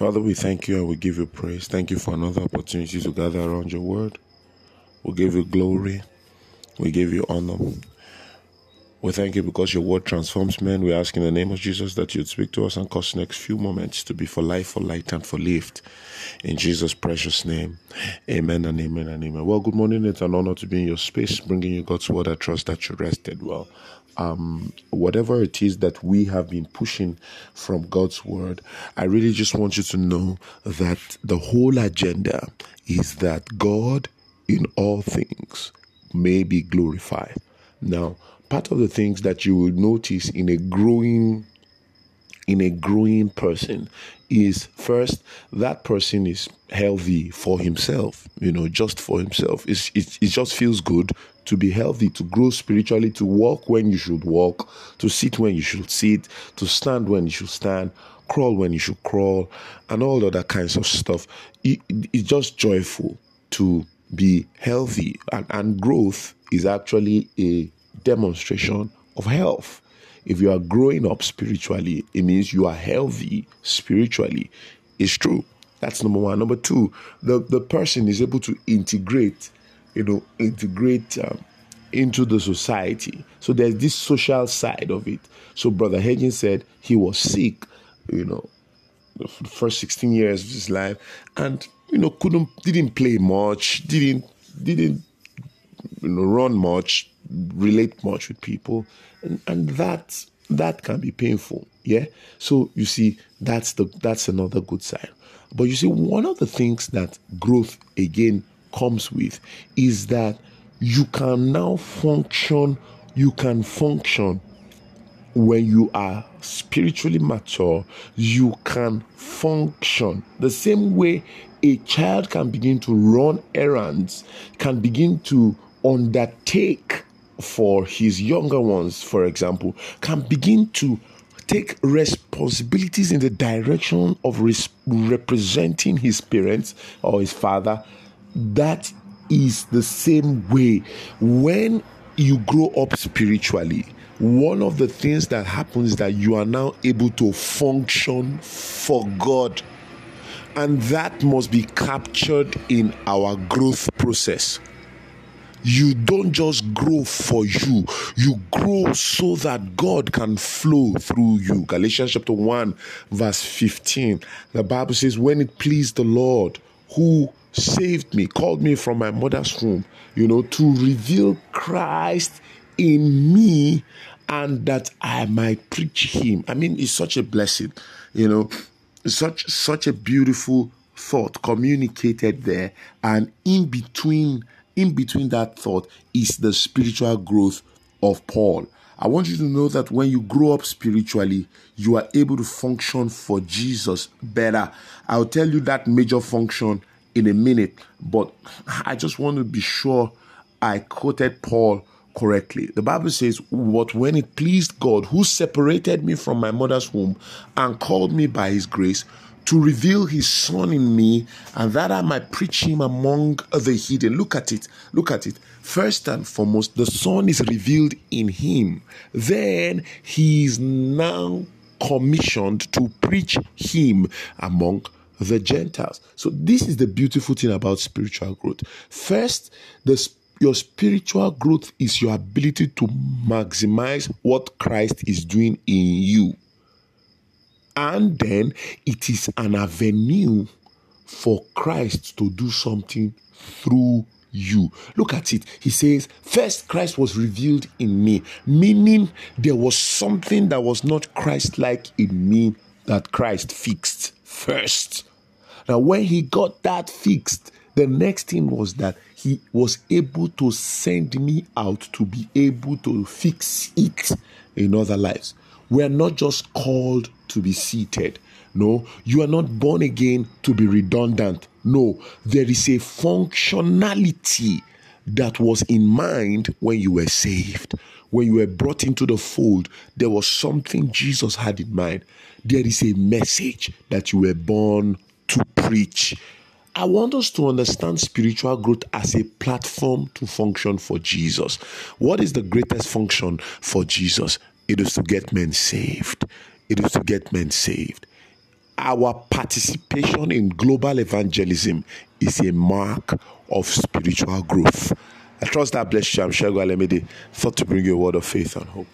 Father, we thank you and we give you praise. Thank you for another opportunity to gather around your word. We give you glory. We give you honor. We thank you because your word transforms men. We ask in the name of Jesus that you'd speak to us and cause next few moments to be for life, for light, and for lift. In Jesus' precious name. Amen and amen and amen. Well, good morning. It's an honor to be in your space, bringing you God's word. I trust that you rested well. Um, whatever it is that we have been pushing from God's word, I really just want you to know that the whole agenda is that God in all things may be glorified. Now, part of the things that you will notice in a growing in a growing person is first that person is healthy for himself you know just for himself. It's, it, it just feels good to be healthy to grow spiritually to walk when you should walk to sit when you should sit to stand when you should stand crawl when you should crawl and all other kinds of stuff. It, it's just joyful to be healthy. And, and growth is actually a demonstration of health. If you are growing up spiritually, it means you are healthy spiritually. It's true. That's number one. Number two, the, the person is able to integrate, you know, integrate um, into the society. So there's this social side of it. So Brother Hagin said he was sick, you know, for the first 16 years of his life, and you know, couldn't didn't play much, didn't didn't you know run much, relate much with people, and, and that that can be painful. Yeah. So you see, that's the that's another good side. But you see, one of the things that growth again comes with is that you can now function, you can function when you are spiritually mature, you can function the same way a child can begin to run errands, can begin to undertake for his younger ones, for example, can begin to take responsibilities in the direction of res- representing his parents or his father. That is the same way when you grow up spiritually. One of the things that happens is that you are now able to function for God. And that must be captured in our growth process you don't just grow for you you grow so that god can flow through you. Galatians chapter 1 verse 15 the bible says when it pleased the lord who saved me called me from my mother's womb you know to reveal christ in me and that i might preach him. I mean it's such a blessing you know such such a beautiful thought communicated there and in between in between that thought is the spiritual growth of Paul. I want you to know that when you grow up spiritually, you are able to function for Jesus better. I'll tell you that major function in a minute, but I just want to be sure I quoted Paul correctly. The Bible says, What when it pleased God, who separated me from my mother's womb and called me by his grace to reveal his son in me and that I might preach him among the hidden. Look at it. Look at it. First and foremost, the son is revealed in him. Then he is now commissioned to preach him among the Gentiles. So this is the beautiful thing about spiritual growth. First, the your spiritual growth is your ability to maximize what Christ is doing in you and then it is an avenue for Christ to do something through you. Look at it. He says, First, Christ was revealed in me, meaning there was something that was not Christ like in me that Christ fixed first. Now, when he got that fixed, the next thing was that he was able to send me out to be able to fix it in other lives. We are not just called to be seated. No, you are not born again to be redundant. No, there is a functionality that was in mind when you were saved. When you were brought into the fold, there was something Jesus had in mind. There is a message that you were born to preach. I want us to understand spiritual growth as a platform to function for Jesus. What is the greatest function for Jesus? It is to get men saved. It is to get men saved. our participation in global evangelism is a mark of spiritual growth. I trust that bless you. I'm Shego Alemede, thought to bring you a word of faith and hope.